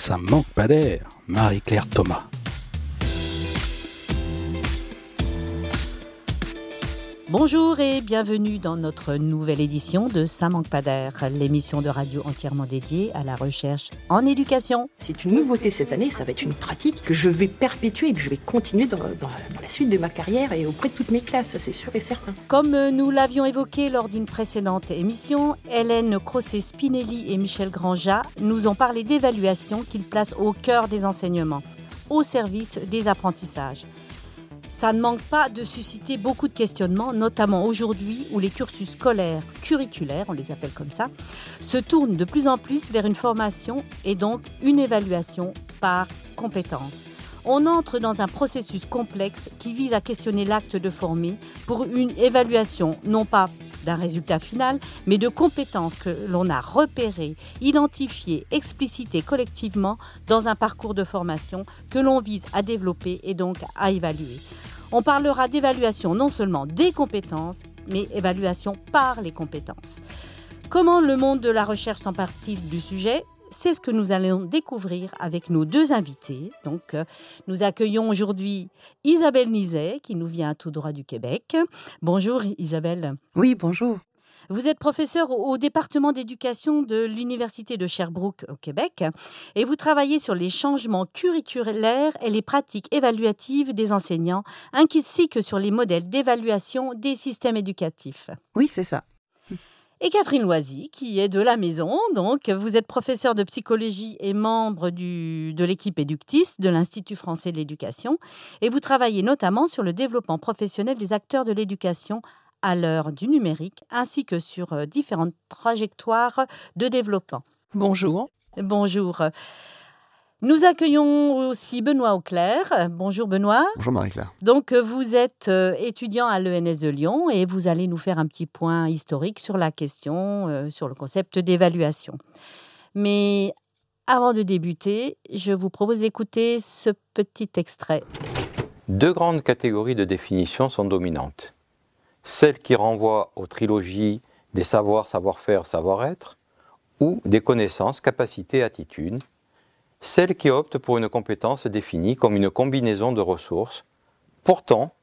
Ça manque pas d'air, Marie-Claire Thomas. Bonjour et bienvenue dans notre nouvelle édition de Ça manque pas d'air, l'émission de radio entièrement dédiée à la recherche en éducation. C'est une nouveauté cette année, ça va être une pratique que je vais perpétuer et que je vais continuer dans, dans la suite de ma carrière et auprès de toutes mes classes, ça c'est sûr et certain. Comme nous l'avions évoqué lors d'une précédente émission, Hélène Crosset-Spinelli et Michel Granja nous ont parlé d'évaluation qu'ils placent au cœur des enseignements, au service des apprentissages ça ne manque pas de susciter beaucoup de questionnements, notamment aujourd'hui où les cursus scolaires, curriculaires, on les appelle comme ça, se tournent de plus en plus vers une formation et donc une évaluation par compétences. On entre dans un processus complexe qui vise à questionner l'acte de former pour une évaluation non pas d'un résultat final, mais de compétences que l'on a repérées, identifiées, explicitées collectivement dans un parcours de formation que l'on vise à développer et donc à évaluer. On parlera d'évaluation non seulement des compétences, mais évaluation par les compétences. Comment le monde de la recherche s'empare-t-il du sujet? C'est ce que nous allons découvrir avec nos deux invités. Donc, euh, nous accueillons aujourd'hui Isabelle Nizet, qui nous vient tout droit du Québec. Bonjour Isabelle. Oui, bonjour. Vous êtes professeur au département d'éducation de l'Université de Sherbrooke au Québec et vous travaillez sur les changements curriculaires et les pratiques évaluatives des enseignants, ainsi que sur les modèles d'évaluation des systèmes éducatifs. Oui, c'est ça et Catherine Loisy, qui est de la maison. Donc, vous êtes professeure de psychologie et membre du, de l'équipe Eductis de l'Institut français de l'éducation. Et vous travaillez notamment sur le développement professionnel des acteurs de l'éducation à l'heure du numérique, ainsi que sur euh, différentes trajectoires de développement. Bonjour. Bonjour. Nous accueillons aussi Benoît Auclair. Bonjour Benoît. Bonjour Marie-Claire. Donc vous êtes euh, étudiant à l'ENS de Lyon et vous allez nous faire un petit point historique sur la question, euh, sur le concept d'évaluation. Mais avant de débuter, je vous propose d'écouter ce petit extrait. Deux grandes catégories de définition sont dominantes. Celle qui renvoie aux trilogies des savoirs, savoir-faire, savoir-être, ou des connaissances, capacités, attitudes, celle qui opte pour une compétence définie comme une combinaison de ressources. Pourtant,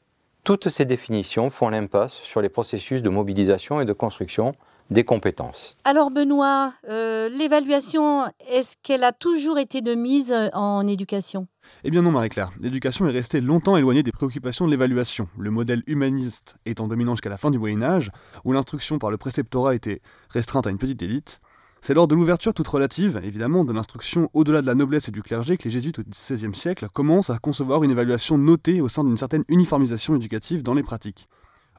toutes ces définitions font l'impasse sur les processus de mobilisation et de construction des compétences. Alors Benoît, euh, l'évaluation, est-ce qu'elle a toujours été de mise en éducation? Eh bien non Marie-Claire, l'éducation est restée longtemps éloignée des préoccupations de l'évaluation, le modèle humaniste étant dominant jusqu'à la fin du Moyen Âge, où l'instruction par le préceptorat était restreinte à une petite élite, c'est lors de l'ouverture toute relative, évidemment, de l'instruction au-delà de la noblesse et du clergé que les jésuites au XVIe siècle commencent à concevoir une évaluation notée au sein d'une certaine uniformisation éducative dans les pratiques.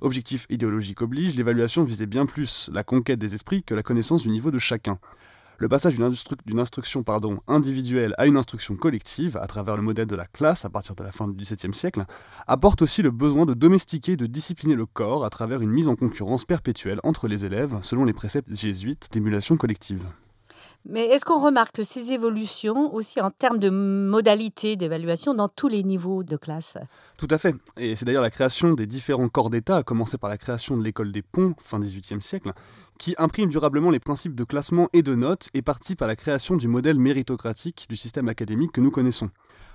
Objectif idéologique oblige, l'évaluation visait bien plus la conquête des esprits que la connaissance du niveau de chacun. Le passage d'une instruction pardon, individuelle à une instruction collective, à travers le modèle de la classe à partir de la fin du XVIIe siècle, apporte aussi le besoin de domestiquer et de discipliner le corps à travers une mise en concurrence perpétuelle entre les élèves, selon les préceptes jésuites d'émulation collective. Mais est-ce qu'on remarque ces évolutions aussi en termes de modalités d'évaluation dans tous les niveaux de classe? Tout à fait. Et c'est d'ailleurs la création des différents corps d'État, à commencer par la création de l'école des ponts, fin XVIIIe siècle, qui imprime durablement les principes de classement et de notes et participe à la création du modèle méritocratique du système académique que nous connaissons.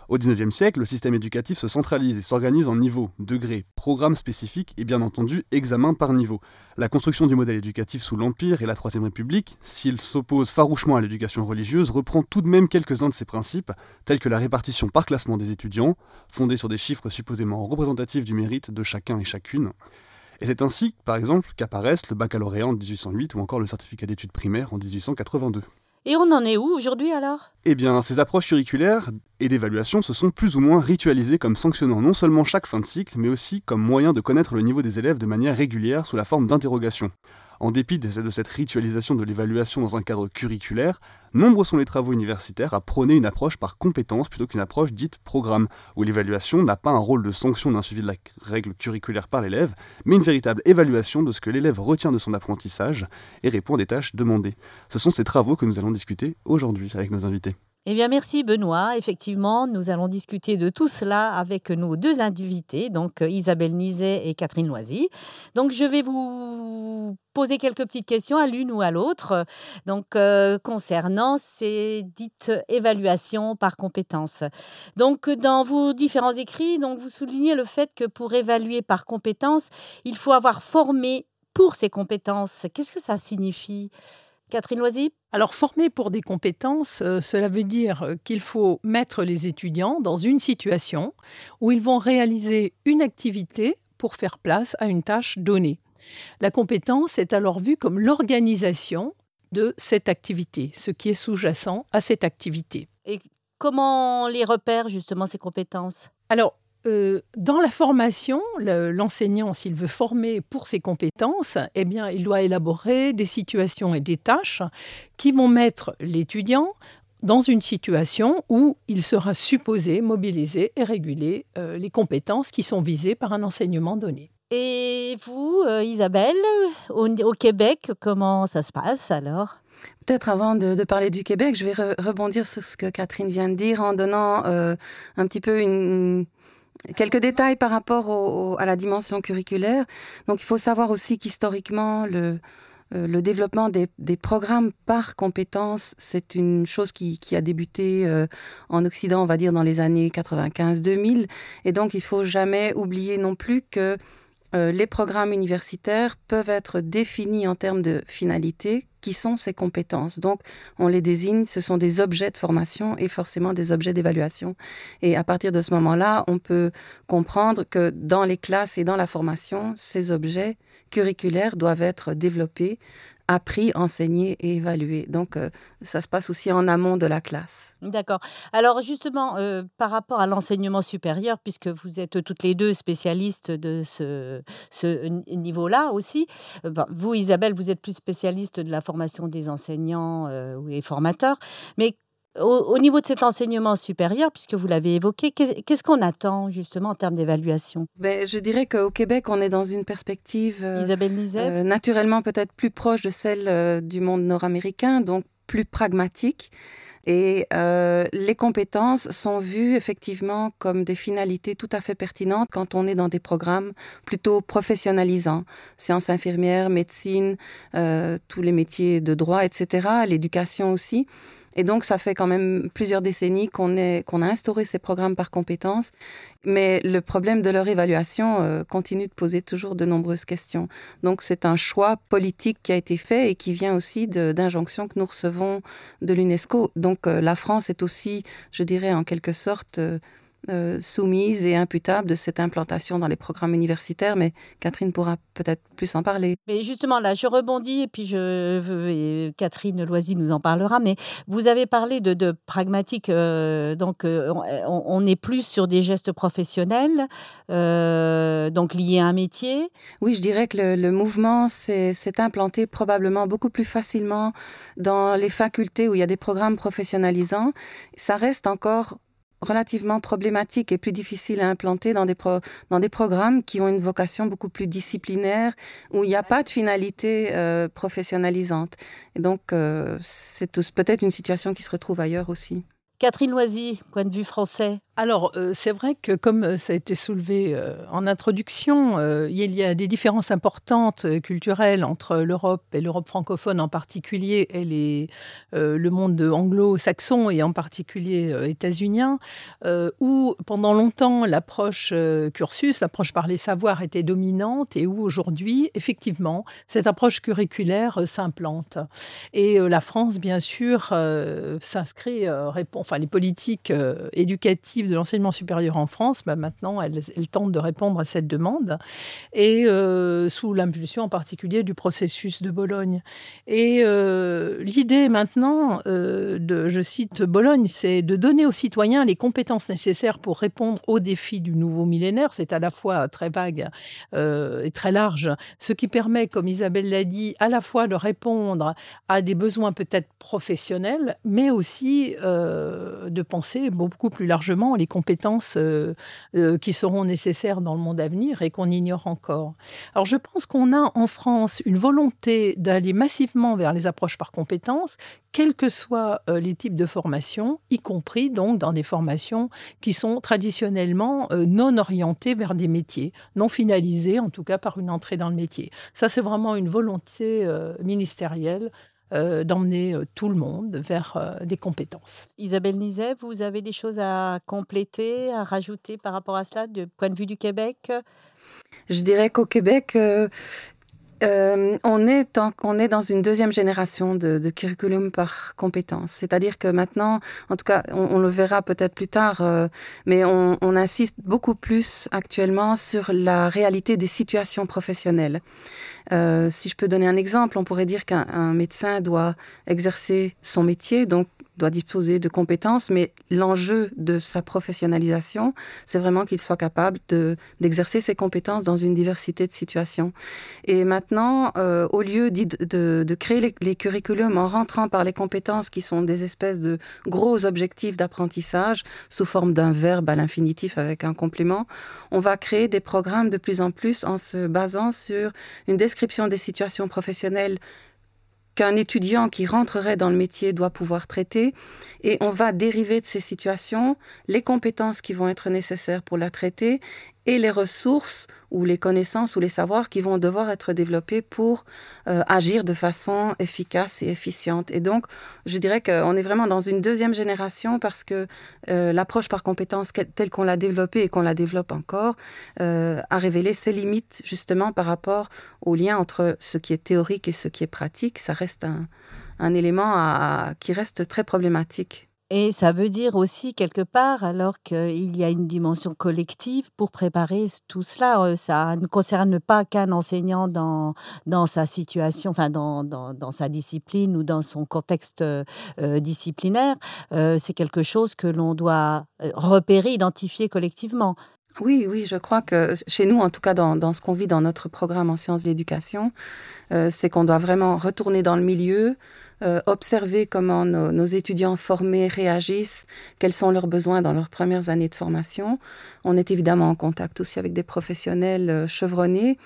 Au XIXe siècle, le système éducatif se centralise et s'organise en niveaux, degrés, programmes spécifiques et bien entendu examens par niveau. La construction du modèle éducatif sous l'Empire et la Troisième République, s'il s'oppose farouchement à l'éducation religieuse, reprend tout de même quelques-uns de ses principes, tels que la répartition par classement des étudiants, fondée sur des chiffres supposément représentatifs du mérite de chacun et chacune, et c'est ainsi, par exemple, qu'apparaissent le baccalauréat en 1808 ou encore le certificat d'études primaires en 1882. Et on en est où aujourd'hui alors? Eh bien, ces approches curriculaires et d'évaluation se sont plus ou moins ritualisées comme sanctionnant non seulement chaque fin de cycle, mais aussi comme moyen de connaître le niveau des élèves de manière régulière sous la forme d'interrogations. En dépit de cette ritualisation de l'évaluation dans un cadre curriculaire, nombreux sont les travaux universitaires à prôner une approche par compétence plutôt qu'une approche dite programme, où l'évaluation n'a pas un rôle de sanction d'un suivi de la règle curriculaire par l'élève, mais une véritable évaluation de ce que l'élève retient de son apprentissage et répond à des tâches demandées. Ce sont ces travaux que nous allons discuter aujourd'hui avec nos invités. Eh bien, merci Benoît. Effectivement, nous allons discuter de tout cela avec nos deux invités, donc euh, Isabelle Nizet et Catherine Loisy. Donc, je vais vous poser quelques petites questions à l'une ou à l'autre, donc euh, concernant ces dites évaluations par compétences. Donc dans vos différents écrits, donc vous soulignez le fait que pour évaluer par compétences, il faut avoir formé pour ces compétences. Qu'est-ce que ça signifie? Catherine Loisy? Alors, former pour des compétences, euh, cela veut dire qu'il faut mettre les étudiants dans une situation où ils vont réaliser une activité pour faire place à une tâche donnée. La compétence est alors vue comme l'organisation de cette activité, ce qui est sous-jacent à cette activité. Et comment les repère justement ces compétences? Alors, euh, dans la formation, l'enseignant, s'il veut former pour ses compétences, eh bien, il doit élaborer des situations et des tâches qui vont mettre l'étudiant dans une situation où il sera supposé mobiliser et réguler euh, les compétences qui sont visées par un enseignement donné. Et vous, euh, Isabelle, au, Québec, comment ça se passe alors? Peut-être avant de, parler du Québec, je vais rebondir sur ce que Catherine vient de dire en donnant euh, un petit peu une, quelques détails par rapport à la dimension curriculaire. Donc il faut savoir aussi qu'historiquement, le, euh, développement des, programmes par compétences, c'est une chose qui, a débuté en Occident, on va dire, dans les années 95-2000. Et donc, il faut jamais oublier non plus que euh, les programmes universitaires peuvent être définis en termes de finalité, qui sont ces compétences. Donc, on les désigne, ce sont des objets de formation et forcément des objets d'évaluation. Et à partir de ce moment-là, on peut comprendre que dans les classes et dans la formation, ces objets curriculaires doivent être développés appris, enseigné et évalué. Donc, euh, ça se passe aussi en amont de la classe. D'accord. Alors, justement, euh, par rapport à l'enseignement supérieur, puisque vous êtes toutes les deux spécialistes de ce, niveau-là aussi, euh, vous, Isabelle, vous êtes plus spécialiste de la formation des enseignants et formateurs, mais au, niveau de cet enseignement supérieur, puisque vous l'avez évoqué, qu'est-ce qu'on attend justement en termes d'évaluation? Ben, Je dirais qu'au Québec, on est dans une perspective euh, Isabelle euh, naturellement peut-être plus proche de celle euh, du monde nord-américain, donc plus pragmatique. Et les compétences sont vues effectivement comme des finalités tout à fait pertinentes quand on est dans des programmes plutôt professionnalisants, sciences infirmières, médecine, tous les métiers de droit, etc., l'éducation aussi. Et donc, ça fait quand même plusieurs décennies qu'on qu'on a instauré ces programmes par compétences. Mais le problème de leur évaluation euh, continue de poser toujours de nombreuses questions. Donc, c'est un choix politique qui a été fait et qui vient aussi d'injonctions que nous recevons de l'UNESCO. Donc, euh, la France est aussi, je dirais, en quelque sorte, euh, euh, soumise et imputable de cette implantation dans les programmes universitaires, mais Catherine pourra peut-être plus en parler. Mais justement, là, je rebondis et puis je et Catherine Loisy nous en parlera, mais vous avez parlé de, pragmatique, euh, donc euh, on, est plus sur des gestes professionnels, donc liés à un métier. Oui, je dirais que le, le mouvement s'est implanté probablement beaucoup plus facilement dans les facultés où il y a des programmes professionnalisants. Ça reste encore relativement problématique et plus difficile à implanter dans des, dans des programmes qui ont une vocation beaucoup plus disciplinaire, où il n'y a pas de finalité euh, professionnalisante. Et donc, euh, c'est peut-être une situation qui se retrouve ailleurs aussi. Catherine Loisy, point de vue français. Alors, euh, c'est vrai que comme euh, ça a été soulevé euh, en introduction, il y a des différences importantes culturelles entre l'Europe et l'Europe francophone en particulier et le monde anglo-saxon et en particulier états-unien, où pendant longtemps l'approche cursus, l'approche par les savoirs était dominante et où aujourd'hui, effectivement, cette approche curriculaire s'implante. Et la France, bien sûr, s'inscrit, enfin les politiques éducatives de l'enseignement supérieur en France, bah, maintenant, elle, tente de répondre à cette demande, et euh, sous l'impulsion en particulier du processus de Bologne. Et euh, l'idée maintenant, euh, je cite Bologne, c'est de donner aux citoyens les compétences nécessaires pour répondre aux défis du nouveau millénaire. C'est à la fois très vague et très large, ce qui permet, comme Isabelle l'a dit, à la fois de répondre à des besoins peut-être professionnels, mais aussi de penser beaucoup plus largement les compétences qui seront nécessaires dans le monde à venir et qu'on ignore encore. Alors je pense qu'on a en France une volonté d'aller massivement vers les approches par compétences quels que soient euh, les types de formations, y compris donc dans des formations qui sont traditionnellement euh, non orientées vers des métiers, non finalisées en tout cas par une entrée dans le métier. Ça, c'est vraiment une volonté euh, d'emmener tout le monde vers des compétences. Isabelle Nizet, vous avez des choses à compléter, à rajouter par rapport à cela, du point de vue du Québec? Je dirais qu'au Québec, euh, on, est est dans une deuxième génération de, curriculum par compétence. C'est-à-dire que maintenant, en tout cas, on, le verra peut-être plus tard, euh, mais on, insiste beaucoup plus actuellement sur la réalité des situations professionnelles. Euh, si je peux donner un exemple, on pourrait dire qu'un médecin doit exercer son métier, donc doit disposer de compétences, mais l'enjeu de sa professionnalisation, c'est vraiment qu'il soit capable d'exercer ses compétences dans une diversité de situations. Et maintenant, euh, au lieu de, créer les, les, curriculums en rentrant par les compétences qui sont des espèces de gros objectifs d'apprentissage sous forme d'un verbe à l'infinitif avec un complément, on va créer des programmes de plus en plus en se basant sur une description des situations professionnelles qu'un étudiant qui rentrerait dans le métier doit pouvoir traiter. Et on va dériver de ces situations les compétences qui vont être nécessaires pour la traiter et les ressources ou les connaissances ou les savoirs qui vont devoir être développés pour euh, agir de façon efficace et efficiente. Et donc, je dirais qu'on est vraiment dans une deuxième génération parce que euh, l'approche par compétence telle qu'on l'a développée et qu'on la développe encore euh, a révélé ses limites justement par rapport au lien entre ce qui est théorique et ce qui est pratique. Ça reste un, un élément qui reste très problématique. Et ça veut dire aussi quelque part, alors qu'il y a une dimension collective pour préparer tout cela, euh, ça ne concerne pas qu'un enseignant dans, dans sa situation, enfin dans, dans, dans sa discipline ou dans son contexte euh, disciplinaire. Euh, c'est quelque chose que l'on doit repérer, identifier collectivement. Oui, oui, je crois que chez nous, en tout cas dans, dans ce qu'on vit dans notre programme en sciences de l'éducation, c'est qu'on doit vraiment retourner dans le milieu, euh, observer comment nos, étudiants formés réagissent, quels sont leurs besoins dans leurs premières années de formation. On est évidemment en contact aussi avec des professionnels euh, chevronnés.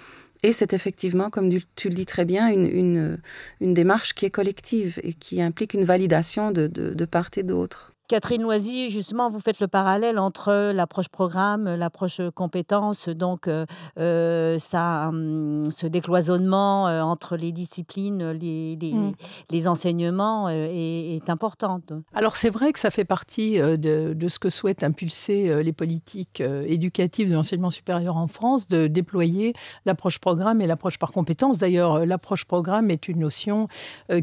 Et c'est effectivement, comme tu le dis très bien, une, une, démarche qui est collective et qui implique une validation de, de part et d'autre. Catherine Loisy, justement, vous faites le parallèle entre l'approche programme, l'approche compétence, donc euh, euh, ça, hum, ce décloisonnement euh, entre les disciplines, les, les, enseignements est, important. Alors c'est vrai que ça fait partie de, de, ce que souhaitent impulser les politiques éducatives de l'enseignement supérieur en France, de déployer l'approche programme et l'approche par compétence. D'ailleurs, l'approche programme est une notion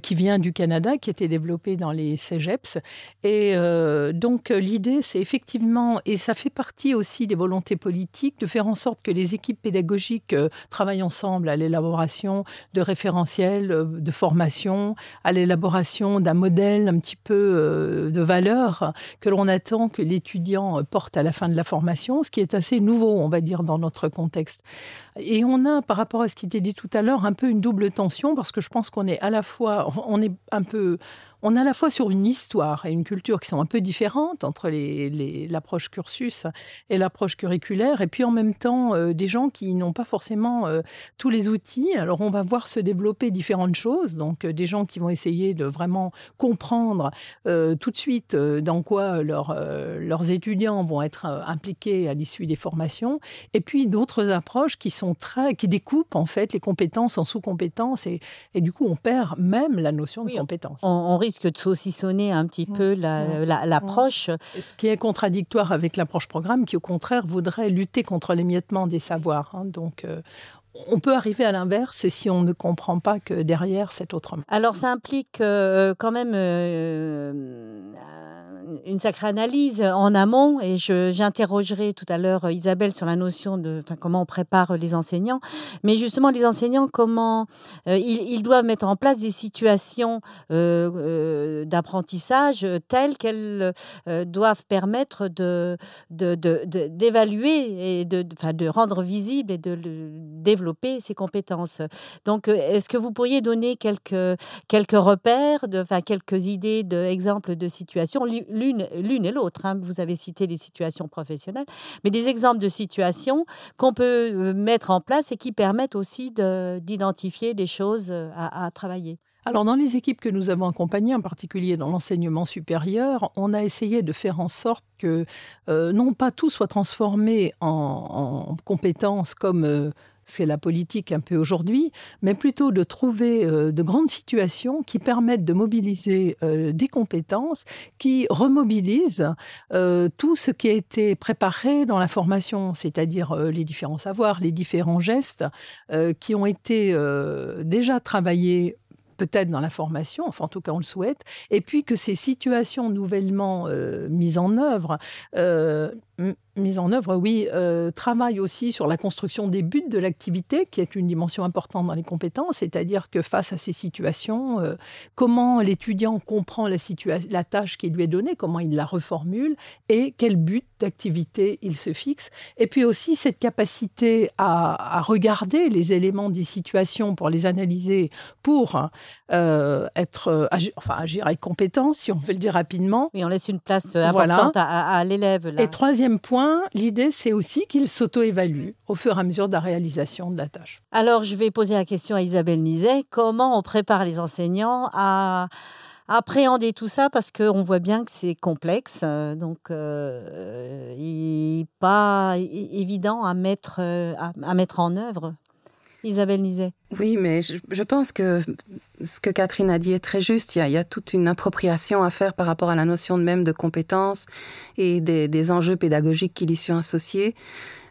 qui vient du Canada, qui a été développée dans les CEGEPS et euh, donc l'idée, c'est effectivement, et ça fait partie aussi des volontés politiques, de faire en sorte que les équipes pédagogiques euh, travaillent ensemble à l'élaboration de référentiels, euh, de formation, à l'élaboration d'un modèle un petit peu de valeur que l'on attend que l'étudiant porte à la fin de la formation, ce qui est assez nouveau, on va dire, dans notre contexte. Et on a, par rapport à ce qui était dit tout à l'heure, un peu une double tension parce que je pense qu'on est à la fois, on est un peu on est à la fois sur une histoire et une culture qui sont un peu différentes entre l'approche cursus et l'approche curriculaire, et puis en même temps euh, des gens qui n'ont pas forcément euh, tous les outils. Alors on va voir se développer différentes choses, donc euh, des gens qui vont essayer de vraiment comprendre tout de suite dans quoi leurs étudiants vont être impliqués à l'issue des formations, et puis d'autres approches qui sont très, qui découpent en fait les compétences en sous-compétences, et, du coup on perd même la notion de compétence. On, risque de saucissonner un petit peu l'approche. Ce qui est contradictoire avec l'approche programme, qui au contraire voudrait lutter contre l'émiettement des savoirs. Hein. Donc, euh, on peut arriver à l'inverse si on ne comprend pas que derrière, c'est autrement. Alors, ça implique euh, quand même euh, une sacrée analyse en amont et j'interrogerai tout à l'heure euh, Isabelle sur la notion de comment on prépare les enseignants. Mais justement, les enseignants, comment euh, ils, doivent mettre en place des situations d'apprentissage telles qu'elles doivent permettre de, d'évaluer et de, de rendre visible et de développer ses compétences. Donc, est-ce que vous pourriez donner quelques, quelques repères, de, enfin, quelques idées d'exemples de situations, l'une, l'une et l'autre hein, Vous avez cité les situations professionnelles, mais des exemples de situations qu'on peut mettre en place et qui permettent aussi d'identifier des choses à travailler. Alors, dans les équipes que nous avons accompagnées, en particulier dans l'enseignement supérieur, on a essayé de faire en sorte que euh, non pas tout soit transformé en, compétences comme euh, c'est la politique un peu aujourd'hui, mais plutôt de trouver euh, de grandes situations qui permettent de mobiliser des compétences, qui remobilisent tout ce qui a été préparé dans la formation, c'est-à-dire les différents savoirs, les différents gestes qui ont été déjà travaillés peut-être dans la formation, enfin en tout cas on le souhaite, et puis que ces situations nouvellement euh, mises en œuvre euh, mise en œuvre, oui, euh, travaille aussi sur la construction des buts de l'activité, qui est une dimension importante dans les compétences, c'est-à-dire que face à ces situations, euh, comment l'étudiant comprend la, la tâche qui lui est donnée, comment il la reformule et quel but d'activité il se fixe. Et puis aussi cette capacité à, regarder les éléments des situations pour les analyser, pour euh, être, agir, enfin agir avec compétence, si on veut le dire rapidement. Oui, on laisse une place importante à, à l'élève. Et troisième point, l'idée, c'est aussi qu'il s'auto-évalue au fur et à mesure de la réalisation de la tâche. Alors, je vais poser la question à Isabelle Nizet. Comment on prépare les enseignants à appréhender tout ça? Parce qu'on voit bien que c'est complexe, euh, donc euh, il n'est pas évident à mettre, euh, à mettre en œuvre. Isabelle Nizet. Oui, mais je, pense que ce que Catherine a dit est très juste. Il y, a, toute une appropriation à faire par rapport à la notion même de compétences et des, enjeux pédagogiques qui y sont associés.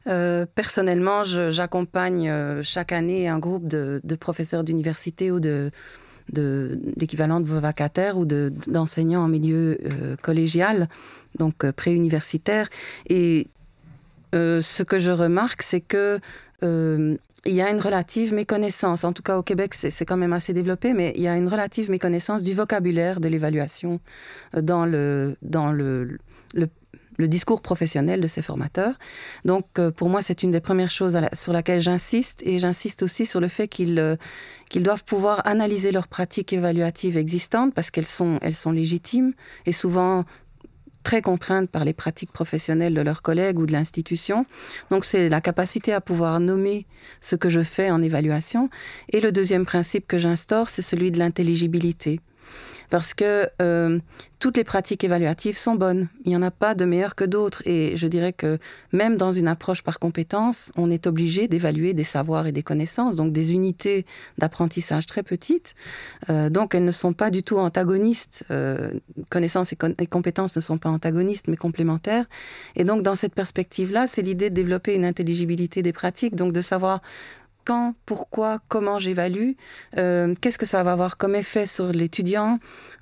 Euh, personnellement, j'accompagne euh, chaque année un groupe de, professeurs d'université ou de, de l'équivalent de vacataires ou d'enseignants en milieu euh, collégial, donc préuniversitaire. Et ce que je remarque, c'est que il y a une relative méconnaissance, en tout cas au Québec c'est quand même assez développé, mais il y a une relative méconnaissance du vocabulaire de l'évaluation euh, dans le, discours professionnel de ces formateurs. Donc euh, pour moi c'est une des premières choses sur laquelle j'insiste et j'insiste aussi sur le fait qu'ils euh, doivent pouvoir analyser leurs pratiques évaluatives existantes parce qu'elles sont, elles sont légitimes et souvent très contraintes par les pratiques professionnelles de leurs collègues ou de l'institution. Donc c'est la capacité à pouvoir nommer ce que je fais en évaluation. Et le deuxième principe que j'instaure, c'est celui de l'intelligibilité parce que euh, toutes les pratiques évaluatives sont bonnes. Il n'y en a pas de meilleures que d'autres. Et je dirais que même dans une approche par compétence, on est obligé d'évaluer des savoirs et des connaissances, donc des unités d'apprentissage très petites. Euh, donc elles ne sont pas du tout antagonistes. Euh, connaissances et, compétences ne sont pas antagonistes, mais complémentaires. Et donc dans cette perspective-là, c'est l'idée de développer une intelligibilité des pratiques, donc de savoir quand, pourquoi, comment j'évalue, euh, qu'est-ce que ça va avoir comme effet sur l'étudiant,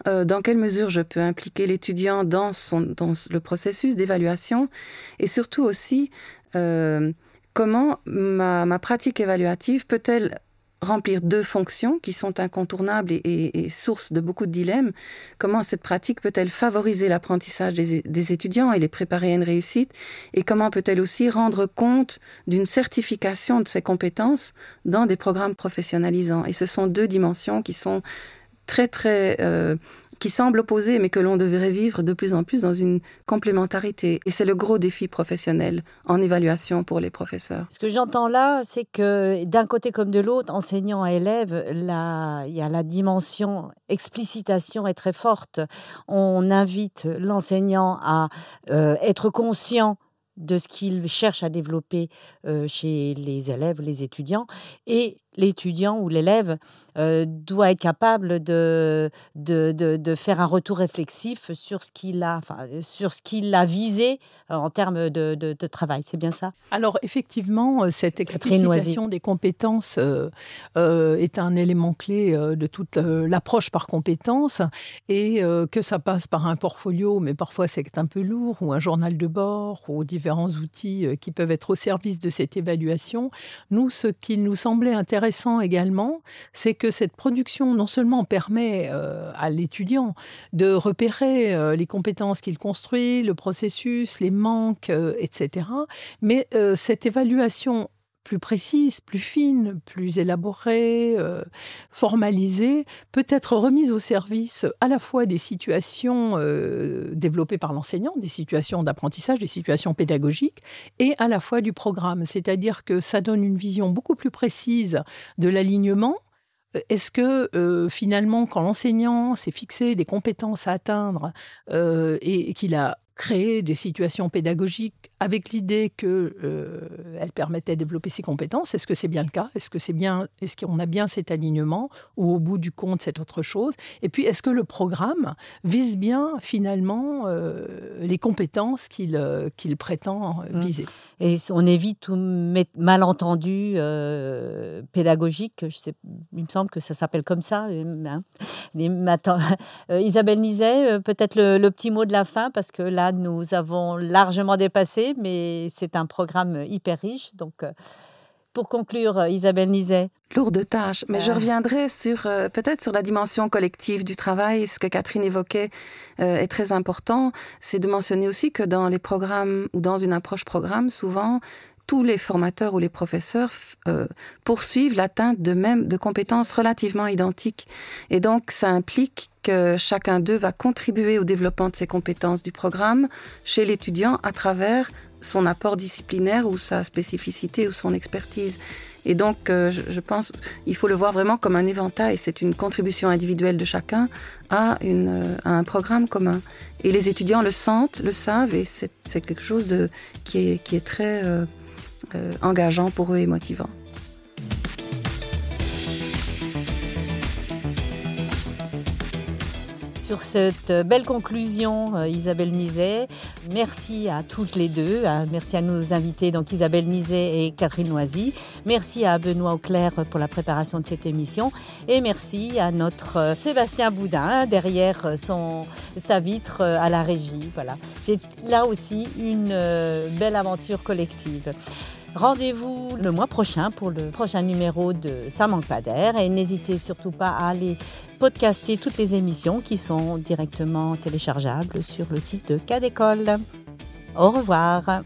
euh, dans quelle mesure je peux impliquer l'étudiant dans, le processus d'évaluation, et surtout aussi euh, comment ma, pratique évaluative peut-elle remplir deux fonctions qui sont incontournables et, source de beaucoup de dilemmes. Comment cette pratique peut-elle favoriser l'apprentissage des, étudiants et les préparer à une réussite? Et comment peut-elle aussi rendre compte d'une certification de ces compétences dans des programmes professionnalisants? Et ce sont deux dimensions qui sont très très euh, qui semblent opposés, mais que l'on devrait vivre de plus en plus dans une complémentarité. Et c'est le gros défi professionnel en évaluation pour les professeurs. Ce que j'entends là, c'est que d'un côté comme de l'autre, enseignant à élève, là, il y a la dimension explicitation est très forte. On invite l'enseignant à euh, être conscient de ce qu'il cherche à développer euh, chez les élèves, les étudiants, et l'étudiant ou l'élève euh, doit être capable de, de, de, faire un retour réflexif sur ce qu'il a, enfin, sur ce qu'il a visé euh, en termes de, de travail. C'est bien ça? Alors effectivement, euh, cette explicitation des compétences est un élément clé de toute l'approche par compétences et que ça passe par un portfolio, mais parfois c'est un peu lourd, ou un journal de bord, ou différents outils qui peuvent être au service de cette évaluation. Nous, ce qui nous semblait intéressant intéressant également, c'est que cette production non seulement permet euh, à l'étudiant de repérer euh, les compétences qu'il construit, le processus, les manques, euh, etc., mais cette évaluation plus précise, plus fine, plus élaborée, euh, formalisée, peut être remise au service à la fois des situations euh, développées par l'enseignant, des situations d'apprentissage, des situations pédagogiques, et à la fois du programme. C'est-à-dire que ça donne une vision beaucoup plus précise de l'alignement est-ce que finalement, quand l'enseignant s'est fixé des compétences à atteindre et qu'il a créé des situations pédagogiques avec l'idée qu'elle euh, permettait de développer ses compétences. Est-ce que c'est bien le cas? Est-ce que c'est bien Est-ce qu'on a bien cet alignement ou au bout du compte c'est autre chose? Et puis est-ce que le programme vise bien finalement euh, les compétences qu'il euh, qu'il prétend mmh. viser? Et on évite tout malentendu pédagogique. Je sais, il me semble que ça s'appelle comme ça. Isabelle Nizet, peut-être le, le petit mot de la fin parce que nous avons largement dépassé mais c'est un programme hyper riche. Donc, euh, pour conclure, euh, Isabelle Nizet. Lourde tâche, mais je euh. reviendrai sur peut-être sur la dimension collective du travail. Ce que Catherine évoquait est très important. C'est de mentionner aussi que dans les programmes ou dans une approche programme, souvent tous les formateurs ou les professeurs poursuivent l'atteinte de même de compétences relativement identiques. Et donc, ça implique que chacun d'eux va contribuer au développement de ses compétences du programme chez l'étudiant à travers son apport disciplinaire ou sa spécificité ou son expertise. Et donc, euh, je, pense, il faut le voir vraiment comme un éventail. C'est une contribution individuelle de chacun à, euh, un programme commun. Et les étudiants le sentent, le savent, et c'est quelque chose qui, est, très euh, engageant pour eux et motivant. sur cette belle conclusion, euh, Isabelle Nizet. Merci à toutes les deux. Merci à nos invités, donc Isabelle Nizet et Catherine Noisy. Merci à Benoît Auclair pour la préparation de cette émission. Et merci à notre euh, Sébastien Boudin derrière son, sa vitre euh, à la régie. Voilà. C'est là aussi une belle aventure collective. Rendez-vous le mois prochain pour le prochain numéro de Ça manque pas d'air et n'hésitez surtout pas à aller podcaster toutes les émissions qui sont directement téléchargeables sur le site de Cadécole. Au revoir.